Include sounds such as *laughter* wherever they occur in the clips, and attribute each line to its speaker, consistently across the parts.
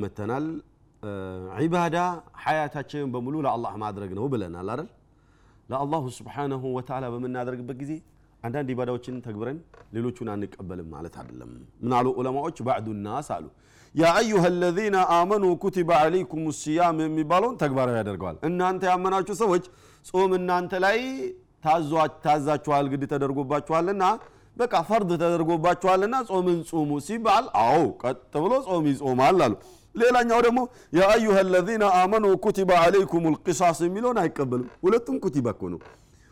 Speaker 1: መተናል። ዒባዳ ሐያታችንን በሙሉ ለአላህ ማድረግ ነው ብለናል አይደል? ለአላሁ ስብሓነሁ ወተዓላ በምናደርግበት ጊዜ አንዳንድ ኢባዳዎችን ተግብረን ሌሎቹን አንቀበልም ማለት አይደለም። ምን አሉ ዑለማዎች? ባዕዱ ናስ አሉ ያ አዩሃ አለዚነ አመኑ ኩቲበ ዓለይኩም ሲያም የሚባለውን ተግባራዊ ያደርገዋል። እናንተ ያመናችሁ ሰዎች ጾም እናንተ ላይ ታዛችኋል፣ ግድ ተደርጎባችኋልና በቃ ፈርድ ተደርጎባችኋልና ጾምን ጹሙ ሲባል አዎ ቀጥ ብሎ ጾም ይጾማል አሉ። ሌላኛው ደግሞ ያ አለዚነ አመኑ ኩቲበ ዓለይኩም ልቅሳስ የሚለውን አይቀበልም። ሁለቱም ኩቲባ እኮ ነው።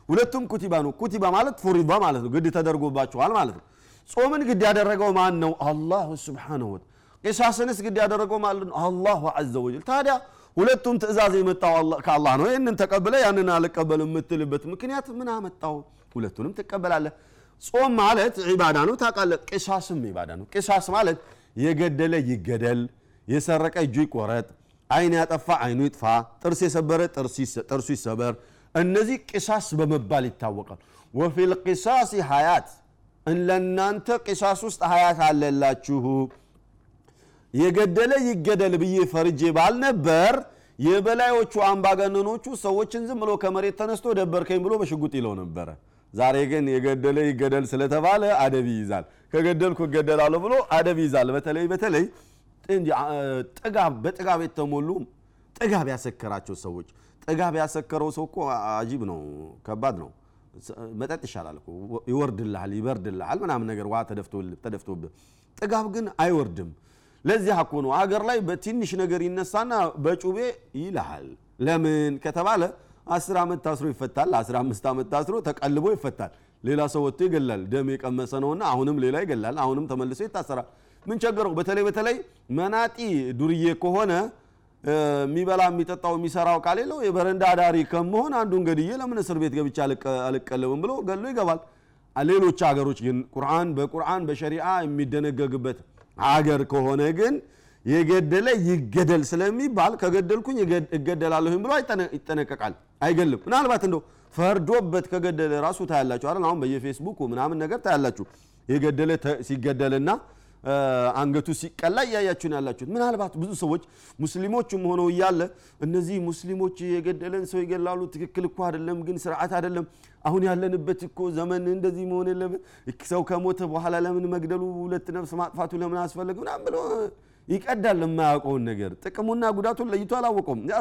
Speaker 1: ሁለቱም ኩቲባ ነው። ኩቲባ ማለት ፉሪዳ ማለት ነው፣ ግድ ተደርጎባችኋል ማለት ነው። ጾምን ግድ ያደረገው ማን ነው? አላሁ ስብሓነሁ ቂሳስንስ ግድ ያደረገው ማለት ነው አላሁ ዐዘ ወጀል። ታዲያ ሁለቱም ትእዛዝ የመጣው ከአላህ ነው። ይህንን ተቀብለ ያንን አልቀበል የምትልበት ምክንያት ምን አመጣው? ሁለቱንም ትቀበላለህ። ጾም ማለት ዒባዳ ነው ታውቃለህ። ቂሳስም ዒባዳ ነው። ቂሳስ ማለት የገደለ ይገደል፣ የሰረቀ እጁ ይቆረጥ፣ አይን ያጠፋ አይኑ ይጥፋ፣ ጥርስ የሰበረ ጥርሱ ይሰበር። እነዚህ ቂሳስ በመባል ይታወቃል። ወፊል ቂሳሲ ሀያት ለእናንተ ቂሳስ ውስጥ ሀያት አለላችሁ። የገደለ ይገደል ብዬ ፈርጄ ባልነበር የበላዮቹ አምባገነኖቹ ሰዎችን ዝም ብሎ ከመሬት ተነስቶ ደበርከኝ ብሎ በሽጉጥ ይለው ነበረ። ዛሬ ግን የገደለ ይገደል ስለተባለ አደብ ይይዛል። ከገደልኩ እገደላለሁ ብሎ አደብ ይይዛል። በተለይ በተለይ ጥጋብ በጥጋብ የተሞሉ ጥጋብ ያሰከራቸው ሰዎች ጥጋብ ያሰከረው ሰው እኮ አጂብ ነው፣ ከባድ ነው። መጠጥ ይሻላል እኮ ይወርድልሃል፣ ይበርድልሃል ምናምን ነገር ውሃ ተደፍቶብህ። ጥጋብ ግን አይወርድም። ለዚህ እኮ ነው አገር ላይ በትንሽ ነገር ይነሳና በጩቤ ይልሃል። ለምን ከተባለ አስር ዓመት ታስሮ ይፈታል። አስራ አምስት ዓመት ታስሮ ተቀልቦ ይፈታል። ሌላ ሰው ወጥቶ ይገላል። ደም የቀመሰ ነውና አሁንም ሌላ ይገላል። አሁንም ተመልሶ ይታሰራል። ምን ቸገረው? በተለይ በተለይ መናጢ ዱርዬ ከሆነ የሚበላ የሚጠጣው የሚሰራው የለው የበረንዳ አዳሪ ከመሆን አንዱን ገድዬ ለምን እስር ቤት ገብቼ አልቀለብም ብሎ ገሎ ይገባል። ሌሎች ሀገሮች ግን ቁርአን በቁርአን በሸሪዓ የሚደነገግበት ሀገር ከሆነ ግን የገደለ ይገደል ስለሚባል ከገደልኩኝ እገደላለሁኝ ብሎ ይጠነቀቃል፣ አይገልም። ምናልባት እንደው ፈርዶበት ከገደለ ራሱ ታያላችሁ አይደል? አሁን በየፌስቡክ ምናምን ነገር ታያላችሁ። የገደለ ሲገደልና አንገቱ ሲቀላ እያያችሁን ያላችሁት። ምናልባት ብዙ ሰዎች ሙስሊሞችም ሆነው እያለ እነዚህ ሙስሊሞች የገደለን ሰው ይገላሉ፣ ትክክል እኮ አይደለም፣ ግን ስርዓት አይደለም። አሁን ያለንበት እኮ ዘመን እንደዚህ መሆን የለብን። ሰው ከሞተ በኋላ ለምን መግደሉ፣ ሁለት ነፍስ ማጥፋቱ ለምን አስፈለገ ምናምን ብሎ ይቀዳል። የማያውቀውን ነገር ጥቅሙና ጉዳቱን ለይቶ አላወቀውም። ያ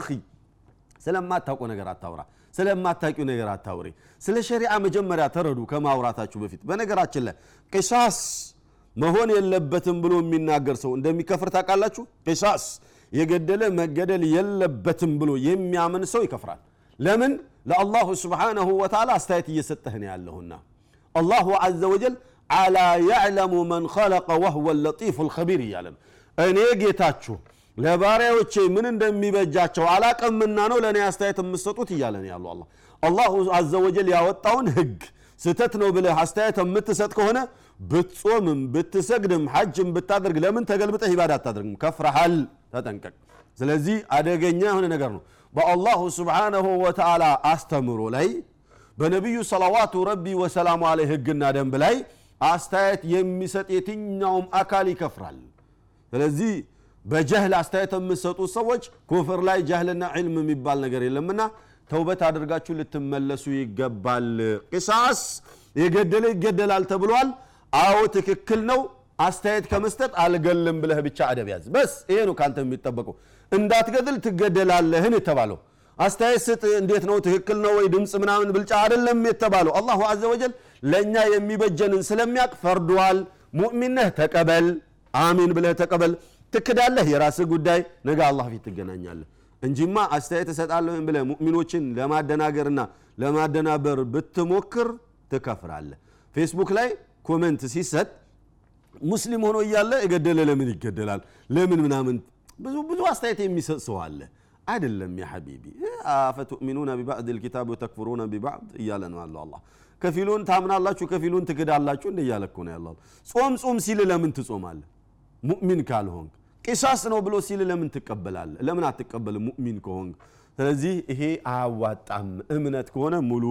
Speaker 1: ስለማታውቀው ነገር አታውራ፣ ስለማታውቂው ነገር አታውሪ። ስለ ሸሪዓ መጀመሪያ ተረዱ ከማውራታችሁ በፊት። በነገራችን ላይ ቂሳስ መሆን የለበትም ብሎ የሚናገር ሰው እንደሚከፍር ታውቃላችሁ። ቂሳስ የገደለ መገደል የለበትም ብሎ የሚያምን ሰው ይከፍራል። ለምን? ለአላሁ ስብሓነሁ ወተዓላ አስተያየት እየሰጠህ ነው ያለሁና አላሁ ዐዘ ወጀል አላ ያዕለሙ መን ኸለቀ ወህወ ለጢፉ ልኸቢር እያለ ነው። እኔ ጌታችሁ ለባሪያዎቼ ምን እንደሚበጃቸው አላቀምና ነው ለእኔ አስተያየት የምሰጡት እያለ ያለው አላህ። አላሁ ወጀል ያወጣውን ህግ ስተት ነው ብለህ አስተያየት የምትሰጥ ከሆነ ብትጾምም ብትሰግድም ሐጅም ብታደርግ ለምን ተገልብጠህ ኢባዳ አታደርግም? ከፍረሃል፣ ተጠንቀቅ። ስለዚህ አደገኛ የሆነ ነገር ነው። በአላሁ ስብሓነሁ ወተዓላ አስተምሮ ላይ በነቢዩ ሰለዋቱ ረቢ ወሰላሙ አለይ ህግና ደንብ ላይ አስተያየት የሚሰጥ የትኛውም አካል ይከፍራል። ስለዚህ በጀህል አስተያየት የምትሰጡ ሰዎች ኩፍር ላይ ጀህልና ዕልም የሚባል ነገር የለምና ተውበት አድርጋችሁ ልትመለሱ ይገባል። ቂሳስ የገደለ ይገደላል ተብሏል። አዎ ትክክል ነው። አስተያየት ከመስጠት አልገልም ብለህ ብቻ አደብ ያዝ። በስ ይሄ ነው ካንተ የሚጠበቀው። እንዳትገድል ትገደላለህን የተባለው አስተያየት ስጥ። እንዴት ነው ትክክል ነው ወይ ድምፅ ምናምን ብልጫ አይደለም የተባለው። አላሁ ዐዘ ወጀል ለእኛ የሚበጀንን ስለሚያውቅ ፈርዷል። ሙእሚን ተቀበል፣ አሚን ብለህ ተቀበል። ትክዳለህ፣ የራስህ ጉዳይ፣ ነገ አላህ ፊት ትገናኛለህ እንጂማ አስተያየት እሰጣለሁ ብለህ ሙእሚኖችን ለማደናገርና ለማደናበር ብትሞክር ትከፍራለህ። ፌስቡክ ላይ ኮመንት ሲሰጥ ሙስሊም ሆኖ እያለ የገደለ ለምን ይገደላል ለምን ምናምን ብዙ ብዙ አስተያየት የሚሰጥ ሰው አለ። አይደለም ያ ሐቢቢ ቢባዕድ ልኪታብ ወተክፍሩነ ቢባዕድ እያለ ነው ያለው አላህ። ከፊሉን ታምናላችሁ ከፊሉን ትክዳላችሁ እንደ እያለ ነው ያለው። ጾም ጾም ሲል ለምን ትጾማለህ ሙእሚን ካልሆንክ? ቂሳስ ነው ብሎ ሲል ለምን ትቀበላለህ? ለምን አትቀበልም ሙእሚን ከሆንክ? ስለዚህ ይሄ አያዋጣም። እምነት ከሆነ ሙሉ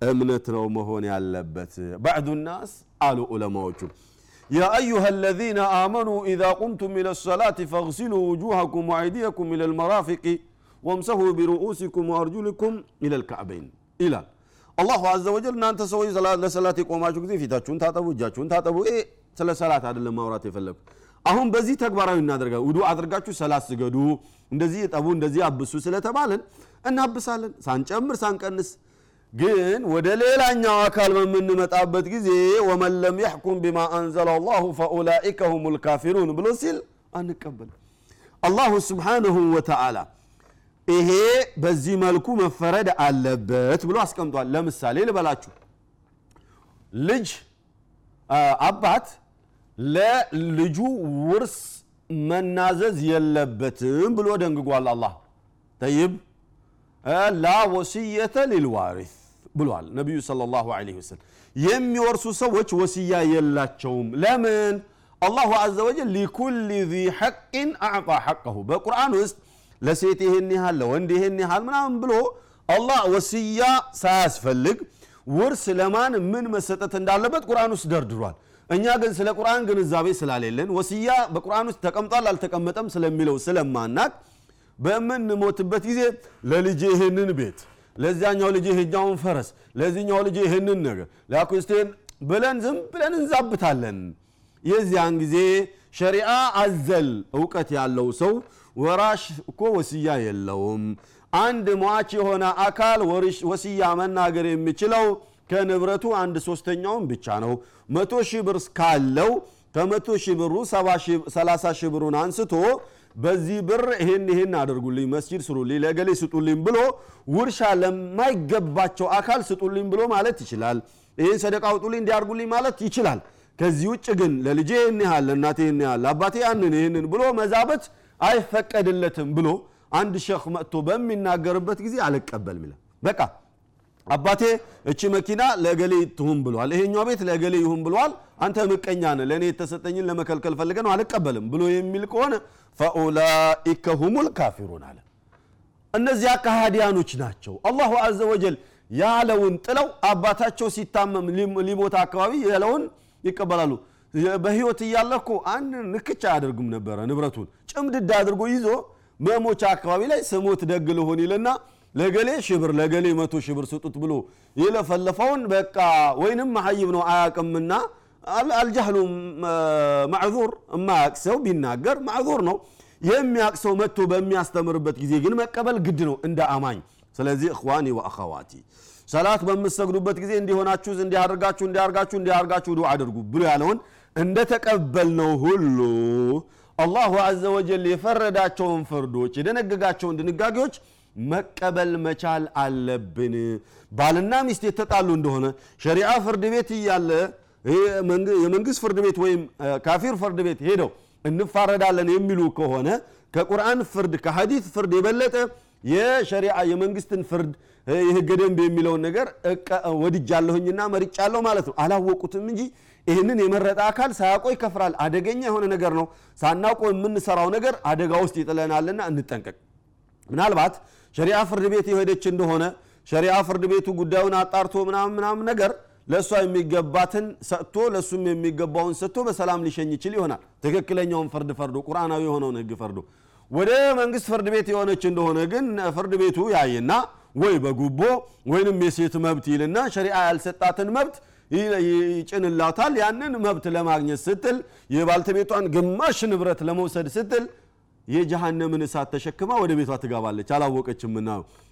Speaker 1: እምነት ነው መሆን ያለበት። ባዕዱ ናስ አሉ ዑለማዎቹ يا أيها الذين آمنوا إذا قمتم إلى الصلاة فاغسلوا وجوهكم وأيديكم إلى المرافق وامسحوا برؤوسكم وأرجلكم إلى الكعبين إلى الله عز وجل እናንተ ሰዎች ለሰላት የቆማችሁ ጊዜ ፊታችሁን ታጠቡ እጃችሁን ታጠቡ ይሄ ስለ ሰላት አይደለም ማውራት የፈለጉ አሁን በዚህ ተግባራዊ እናደርጋ ውዱ አድርጋችሁ ሰላት ስገዱ እንደዚህ ጠቡ እንደዚህ አብሱ ስለተባለን እናብሳለን። ሳንጨምር ሳንቀንስ። ግን ወደ ሌላኛው አካል በምንመጣበት ጊዜ ወመን ለም የሕኩም ቢማ አንዘለ አላሁ ፈኡላኢከ ሁም ልካፊሩን ብሎ ሲል አንቀበል አላሁ ስብሓንሁ ወተዓላ ይሄ በዚህ መልኩ መፈረድ አለበት ብሎ አስቀምጧል። ለምሳሌ ልበላችሁ። ልጅ አባት ለልጁ ውርስ መናዘዝ የለበትም ብሎ ደንግጓል አላህ። ጠይብ። ላ ወስየተ ሊልዋሪስ ብሏል ነቢዩ ሰለላሁ ዐለይሂ ወሰለም። የሚወርሱ ሰዎች ወስያ የላቸውም። ለምን? አላሁ አዘ ወጀል ሊኩል ዚ ሐቅን አዕጣ ሐቀሁ በቁርአን ውስጥ ለሴት ይህን ያህል ለወንድ ይህን ያህል ምናምን ብሎ አላህ ወስያ ሳያስፈልግ ውርስ ለማን ምን መሰጠት እንዳለበት ቁርአን ውስጥ ደርድሯል እኛ ግን ስለ ቁርአን ግንዛቤ ስላሌለን ወስያ በቁርአን ውስጥ ተቀምጧል አልተቀመጠም ስለሚለው ስለማናቅ በምንሞትበት ጊዜ ለልጅ ይህንን ቤት ለዚያኛው ልጅ ይህኛውን ፈረስ ለዚህኛው ልጅ ይህንን ነገር ለአኩስቴን ብለን ዝም ብለን እንዛብታለን። የዚያን ጊዜ ሸሪዓ አዘል እውቀት ያለው ሰው ወራሽ እኮ ወስያ የለውም። አንድ ሟች የሆነ አካል ወስያ መናገር የሚችለው ከንብረቱ አንድ ሶስተኛውን ብቻ ነው። መቶ ሺህ ብር ካለው ከመቶ ሺህ ብሩ ሰላሳ ሺህ ብሩን አንስቶ በዚህ ብር ይሄን ይሄን አድርጉልኝ መስጂድ ስሩልኝ ለገሌ ስጡልኝ ብሎ ውርሻ ለማይገባቸው አካል ስጡልኝ ብሎ ማለት ይችላል። ይህን ሰደቃ አውጡልኝ እንዲያርጉልኝ ማለት ይችላል። ከዚህ ውጭ ግን ለልጄ ይህን ያህል ለእናቴ ይህን ያህል ለአባቴ ያንን ይህንን ብሎ መዛበት አይፈቀድለትም ብሎ አንድ ሸክ መጥቶ በሚናገርበት ጊዜ አልቀበልም ይላል። በቃ አባቴ እቺ መኪና ለገሌ ትሁን ብሏል ይሄኛው ቤት ለገሌ ይሁን ብሏል አንተ ምቀኛ ነህ ለእኔ የተሰጠኝን ለመከልከል ፈልገ ነው አልቀበልም ብሎ የሚል ከሆነ ፈኡላኢከ ሁሙል ካፊሩን አለ። እነዚያ ከሃዲያኖች ናቸው። አላሁ አዘ ወጀል ያለውን ጥለው አባታቸው ሲታመም ሊሞት አካባቢ ያለውን ይቀበላሉ። በህይወት እያለ እኮ አንድ ንክቻ አያደርጉም ነበረ ንብረቱን። ጭምድድ አድርጎ ይዞ መሞቻ አካባቢ ላይ ስሞት ደግ ልሆን ይልና ለገሌ ሽብር ለገሌ መቶ ሽብር ስጡት ብሎ የለፈለፈውን በቃ ወይንም መሐይብ ነው አያቅምና አልጃህሉ ማዕዙር የማያቅ ሰው ቢናገር ማዕዙር ነው። የሚያቅ ሰው መጥቶ በሚያስተምርበት ጊዜ ግን መቀበል ግድ ነው እንደ አማኝ። ስለዚህ እኽዋኒ ወአኸዋቲ ሰላት በምሰግዱበት ጊዜ እንዲሆናችሁ እንዲያደርጋችሁ እንዲያርጋችሁ እንዲያርጋችሁ ዱዓ አድርጉ ብሎ ያለውን እንደተቀበልነው ሁሉ አላሁ አዘ ወጀል የፈረዳቸውን ፍርዶች የደነገጋቸውን ድንጋጌዎች መቀበል መቻል አለብን። ባልና ሚስት የተጣሉ እንደሆነ ሸሪዓ ፍርድ ቤት እያለ የመንግስት ፍርድ ቤት ወይም ካፊር ፍርድ ቤት ሄደው እንፋረዳለን የሚሉ ከሆነ ከቁርአን ፍርድ ከሐዲት ፍርድ የበለጠ የሸሪዓ የመንግስትን ፍርድ የህገ ደንብ የሚለውን ነገር ወድጃለሁኝና መርጫለሁ ማለት ነው። አላወቁትም እንጂ ይህንን የመረጠ አካል ሳያውቀው ይከፍራል። አደገኛ የሆነ ነገር ነው። ሳናውቀው የምንሰራው ነገር አደጋ ውስጥ ይጥለናልና እንጠንቀቅ። ምናልባት ሸሪዓ ፍርድ ቤት የሄደች እንደሆነ ሸሪዓ ፍርድ ቤቱ ጉዳዩን አጣርቶ ምናምን ምናምን ነገር ለእሷ የሚገባትን ሰጥቶ ለእሱም የሚገባውን ሰጥቶ በሰላም ሊሸኝ ይችል ይሆናል። ትክክለኛውን ፍርድ ፈርዶ ቁርአናዊ የሆነውን ህግ ፈርዶ። ወደ መንግስት ፍርድ ቤት የሆነች እንደሆነ ግን ፍርድ ቤቱ ያይና ወይ በጉቦ ወይንም የሴት መብት ይልና ሸሪዓ ያልሰጣትን መብት ይጭንላታል። ያንን መብት ለማግኘት ስትል የባልተቤቷን ግማሽ ንብረት ለመውሰድ ስትል የጀሃነምን እሳት ተሸክማ ወደ ቤቷ ትጋባለች አላወቀችምና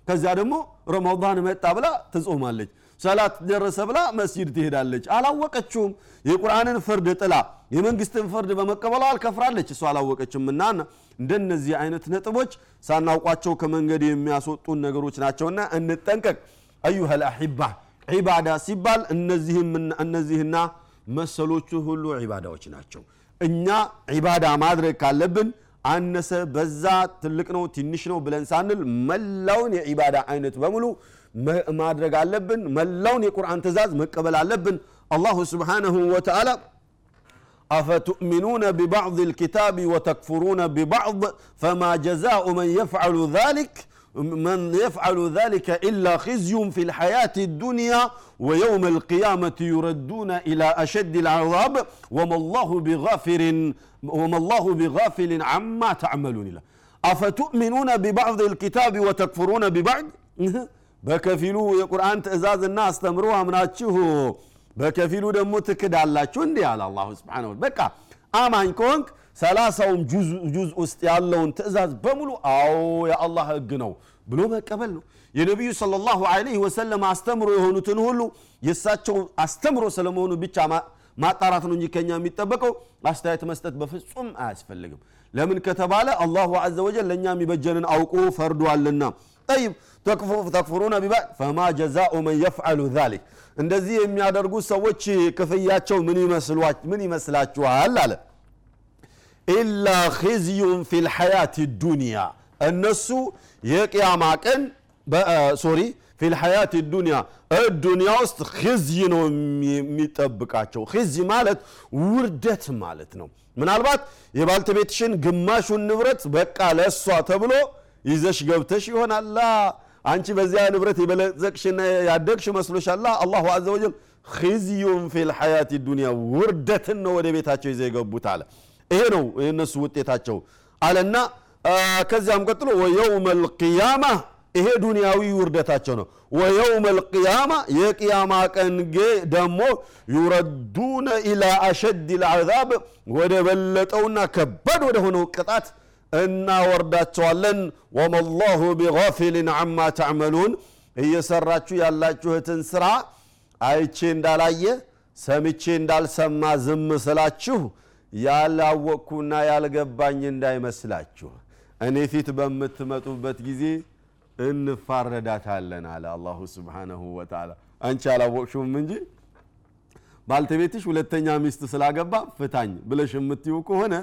Speaker 1: ከዚያ ደግሞ ረመዳን መጣ ብላ ትጾማለች። ሰላት ደረሰ ብላ መስጂድ ትሄዳለች። አላወቀችውም። የቁርአንን ፍርድ ጥላ የመንግስትን ፍርድ በመቀበሏ አልከፍራለች። እሷ አላወቀችምና እንደነዚህ አይነት ነጥቦች ሳናውቋቸው ከመንገድ የሚያስወጡን ነገሮች ናቸውና እንጠንቀቅ። አዩሃ ልአሒባ ዒባዳ ሲባል እነዚህና መሰሎቹ ሁሉ ዒባዳዎች ናቸው። እኛ ዒባዳ ማድረግ ካለብን አነሰ በዛ ትልቅ ነው ትንሽ ነው ብለን ሳንል መላውን የዒባዳ አይነት በሙሉ ማድረግ አለብን መላውን የቁርአን ትእዛዝ መቀበል አለብን አላሁ ስብሓንሁ ወተዓላ أفتؤمنون ببعض الكتاب وتكفرون ببعض فما جزاء من يفعل ذلك من يفعل ذلك إلا خزي في الحياة الدنيا ويوم القيامة يردون إلى أشد العذاب وما الله بغافر وما الله بغافل عما تعملون له أفتؤمنون ببعض الكتاب وتكفرون ببعض *laughs* በከፊሉ የቁርአን ትእዛዝ እና አስተምሮ አምናችሁ በከፊሉ ደግሞ ትክዳላችሁ እንዲህ አለ አላሁ ስብሓነ በቃ አማኝ ከሆንክ ሰላሳውም ጁዝ ውስጥ ያለውን ትእዛዝ በሙሉ አዎ የአላህ ህግ ነው ብሎ መቀበል ነው። የነቢዩ ሰለላሁ ዐለይሂ ወሰለም አስተምሮ የሆኑትን ሁሉ የእሳቸው አስተምሮ ስለመሆኑ ብቻ ማጣራት ነው እንጂ ከኛ የሚጠበቀው አስተያየት መስጠት በፍጹም አያስፈልግም። ለምን ከተባለ አላሁ አዘ ወጀል ለእኛ የሚበጀንን አውቆ ፈርዷልና። ጠይብ ተክፍሩነ ቢባዕ ፈማ ጀዛኡ መን የፍዓሉ ዛሊክ። እንደዚህ የሚያደርጉ ሰዎች ክፍያቸው ምን ይመስላችኋል አለ ኢላ ኺዝዩን ፊ ልሐያት ዱንያ። እነሱ የቅያማ ቀን ሶሪ ፊ ልሐያት ዱንያ። ዱንያ ውስጥ ኺዝይ ነው የሚጠብቃቸው። ኺዝይ ማለት ውርደት ማለት ነው። ምናልባት የባልተቤትሽን ግማሹን ንብረት በቃ ለእሷ ተብሎ ይዘሽ ገብተሽ ይሆናላ። አንቺ በዚያ ንብረት የበለጸቅሽና ያደግሽ መስሎሻላ። አላሁ አዘ ወጀል ኺዝዩን ፊ ልሐያት ዱንያ ውርደትን ነው ወደ ቤታቸው ይዘው የገቡት አለ ይሄ ነው የእነሱ ውጤታቸው አለና ከዚያም ቀጥሎ ወየውመ ልቅያማ ይሄ ዱንያዊ ውርደታቸው ነው። ወየውመ ልቅያማ የቅያማ ቀን ደግሞ ዩረዱነ ኢላ አሸድ ልዓዛብ ወደ በለጠውና ከባድ ወደ ሆነው ቅጣት እናወርዳቸዋለን። ወማ ላሁ ቢጋፊልን አማ ተዕመሉን እየሰራችሁ ያላችሁትን ስራ አይቼ እንዳላየ ሰምቼ እንዳልሰማ ዝም ስላችሁ ያላወቅኩና ያልገባኝ እንዳይመስላችሁ። እኔ ፊት በምትመጡበት ጊዜ እንፋረዳታለን አለ አላሁ ስብሓነሁ ወተዓላ። አንቺ አላወቅሽውም እንጂ ባልተቤትሽ ሁለተኛ ሚስት ስላገባ ፍታኝ ብለሽ የምትይው ከሆነ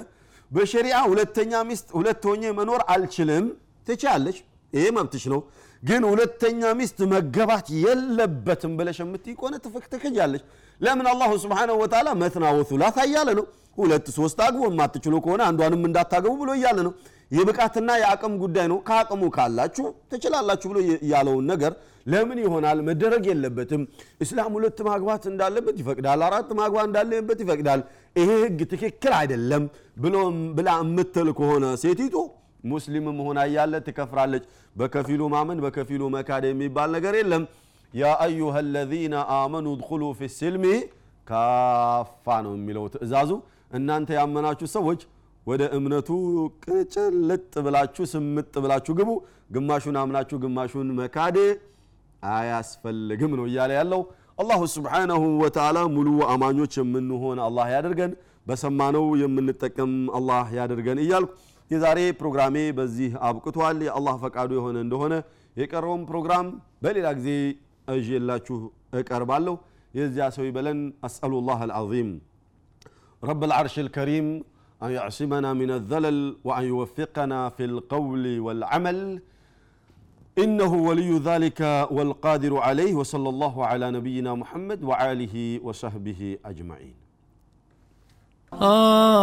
Speaker 1: በሸሪዓ ሁለተኛ ሚስት ሁለት ሆኜ መኖር አልችልም። ትችያለሽ? ይሄ መብትሽ ነው ግን ሁለተኛ ሚስት መገባት የለበትም ብለሽ የምትይ ከሆነ ትክጃለሽ። ለምን አላሁ ስብሓነሁ ወተዓላ መትና ወሱላሳ እያለ ነው። ሁለት ሶስት አግቡ የማትችሉ ከሆነ አንዷንም እንዳታገቡ ብሎ እያለ ነው። የብቃትና የአቅም ጉዳይ ነው። ከአቅሙ ካላችሁ ትችላላችሁ ብሎ ያለውን ነገር ለምን ይሆናል? መደረግ የለበትም። እስላም ሁለት ማግባት እንዳለበት ይፈቅዳል አራት ማግባት እንዳለበት ይፈቅዳል። ይሄ ህግ ትክክል አይደለም ብላ የምትል ከሆነ ሴቲቱ ሙስሊም ሆና እያለ ትከፍራለች። በከፊሉ ማመን በከፊሉ መካድ የሚባል ነገር የለም። ያ አዩሃ ለዚነ አመኑ ድኩሉ ፊ ስልሚ ካፋ ነው የሚለው ትእዛዙ። እናንተ ያመናችሁ ሰዎች ወደ እምነቱ ቅጭልጥ ብላችሁ ስምጥ ብላችሁ ግቡ። ግማሹን አምናችሁ ግማሹን መካድ አያስፈልግም ነው እያለ ያለው። አላሁ ስብሓናሁ ወተዓላ ሙሉ አማኞች የምንሆን አላህ ያደርገን። በሰማነው የምንጠቀም አላህ ያደርገን እያልኩ የዛሬ ፕሮግራሜ በዚህ አብቅቷል የአላህ ፈቃዱ የሆነ እንደሆነ የቀረውን ፕሮግራም በሌላ ጊዜ እዤላችሁ እቀርባለሁ የዚያ ሰው ይበለን አስአሉ ላህ አልዓዚም رب العرش الكريم أن يعصمنا من الذلل وأن يوفقنا في القول والعمل إنه ولي ذلك والقادر عليه وصلى الله على نبينا محمد وآله وصحبه أجمعين
Speaker 2: آه